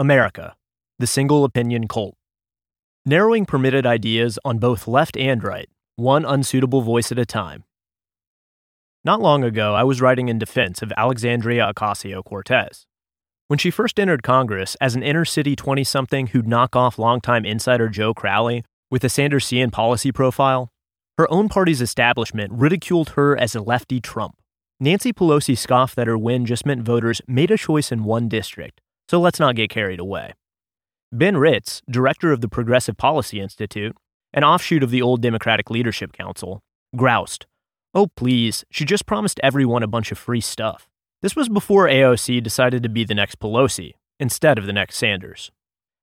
America, the single opinion cult. Narrowing permitted ideas on both left and right, one unsuitable voice at a time. Not long ago, I was writing in defense of Alexandria Ocasio Cortez. When she first entered Congress as an inner city 20 something who'd knock off longtime insider Joe Crowley with a Sandersian policy profile, her own party's establishment ridiculed her as a lefty Trump. Nancy Pelosi scoffed that her win just meant voters made a choice in one district, so let's not get carried away. Ben Ritz, director of the Progressive Policy Institute, an offshoot of the old Democratic Leadership Council, groused, Oh, please, she just promised everyone a bunch of free stuff. This was before AOC decided to be the next Pelosi, instead of the next Sanders.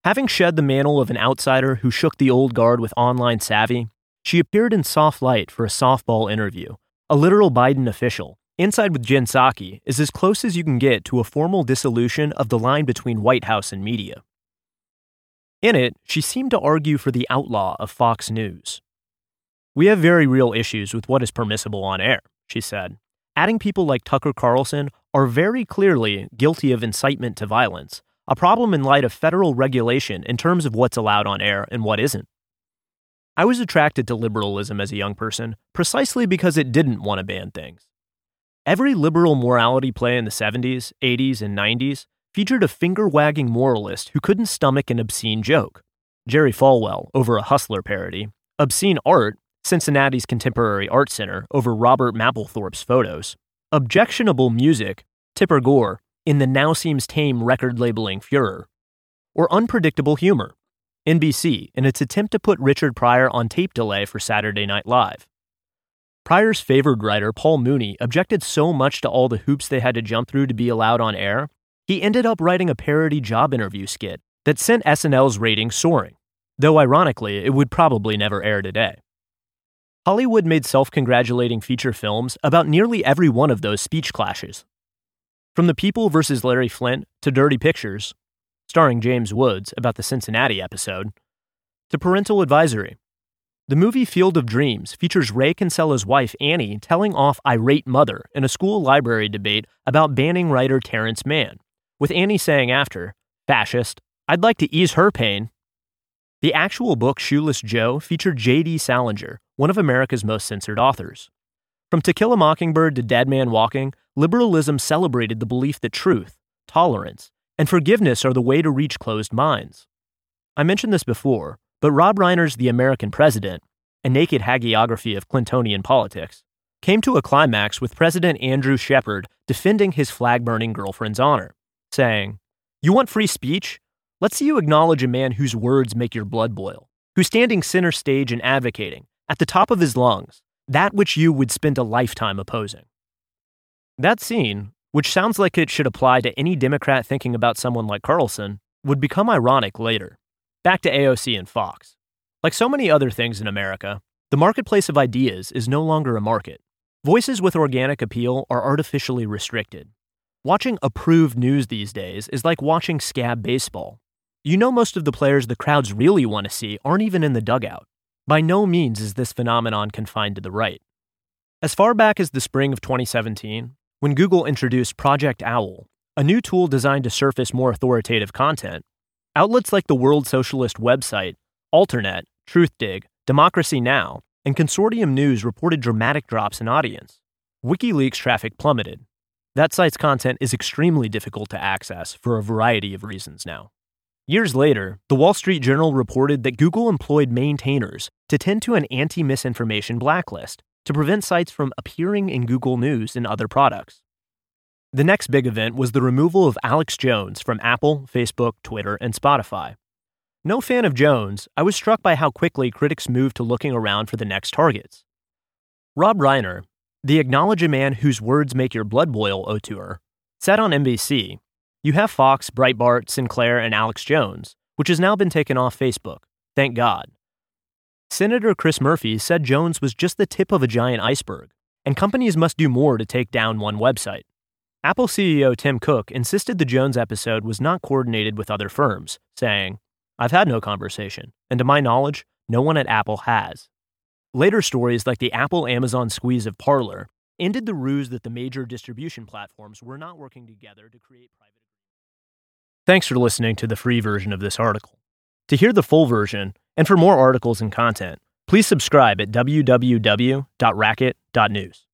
Having shed the mantle of an outsider who shook the old guard with online savvy, she appeared in soft light for a softball interview. A literal Biden official, inside with Jen Psaki, is as close as you can get to a formal dissolution of the line between White House and media. In it, she seemed to argue for the outlaw of Fox News. We have very real issues with what is permissible on air, she said. Adding people like Tucker Carlson are very clearly guilty of incitement to violence, a problem in light of federal regulation in terms of what's allowed on air and what isn't. I was attracted to liberalism as a young person precisely because it didn't want to ban things. Every liberal morality play in the 70s, 80s, and 90s featured a finger wagging moralist who couldn't stomach an obscene joke. Jerry Falwell over a Hustler parody, obscene art Cincinnati's Contemporary Art Center over Robert Mapplethorpe's photos, objectionable music, Tipper Gore in the now seems tame record labeling furor, or unpredictable humor, NBC in its attempt to put Richard Pryor on tape delay for Saturday Night Live. Pryor's favored writer, Paul Mooney, objected so much to all the hoops they had to jump through to be allowed on air, he ended up writing a parody job interview skit that sent SNL's ratings soaring, though ironically, it would probably never air today. Hollywood made self congratulating feature films about nearly every one of those speech clashes. From The People versus Larry Flynt to Dirty Pictures, starring James Woods about the Cincinnati episode, to Parental Advisory. The movie Field of Dreams features Ray Kinsella's wife Annie telling off irate mother in a school library debate about banning writer Terrence Mann, with Annie saying after, Fascist, I'd like to ease her pain. The actual book Shoeless Joe featured J.D. Salinger, one of America's most censored authors. From To Kill a Mockingbird to Dead Man Walking, liberalism celebrated the belief that truth, tolerance, and forgiveness are the way to reach closed minds. I mentioned this before, but Rob Reiner's The American President, a naked hagiography of Clintonian politics, came to a climax with President Andrew Shepard defending his flag burning girlfriend's honor, saying, You want free speech? Let's see you acknowledge a man whose words make your blood boil, who's standing center stage and advocating, at the top of his lungs, that which you would spend a lifetime opposing. That scene, which sounds like it should apply to any Democrat thinking about someone like Carlson, would become ironic later. Back to AOC and Fox. Like so many other things in America, the marketplace of ideas is no longer a market. Voices with organic appeal are artificially restricted. Watching approved news these days is like watching scab baseball. You know, most of the players the crowds really want to see aren't even in the dugout. By no means is this phenomenon confined to the right. As far back as the spring of 2017, when Google introduced Project Owl, a new tool designed to surface more authoritative content, outlets like the World Socialist website, Alternet, Truthdig, Democracy Now!, and Consortium News reported dramatic drops in audience. WikiLeaks traffic plummeted. That site's content is extremely difficult to access for a variety of reasons now. Years later, the Wall Street Journal reported that Google employed maintainers to tend to an anti misinformation blacklist to prevent sites from appearing in Google News and other products. The next big event was the removal of Alex Jones from Apple, Facebook, Twitter, and Spotify. No fan of Jones, I was struck by how quickly critics moved to looking around for the next targets. Rob Reiner, the acknowledge a man whose words make your blood boil auteur, said on NBC you have Fox, Breitbart, Sinclair, and Alex Jones, which has now been taken off Facebook. Thank God. Senator Chris Murphy said Jones was just the tip of a giant iceberg, and companies must do more to take down one website. Apple CEO Tim Cook insisted the Jones episode was not coordinated with other firms, saying, I've had no conversation, and to my knowledge, no one at Apple has. Later stories like the Apple Amazon squeeze of Parler ended the ruse that the major distribution platforms were not working together to create private Thanks for listening to the free version of this article. To hear the full version, and for more articles and content, please subscribe at www.racket.news.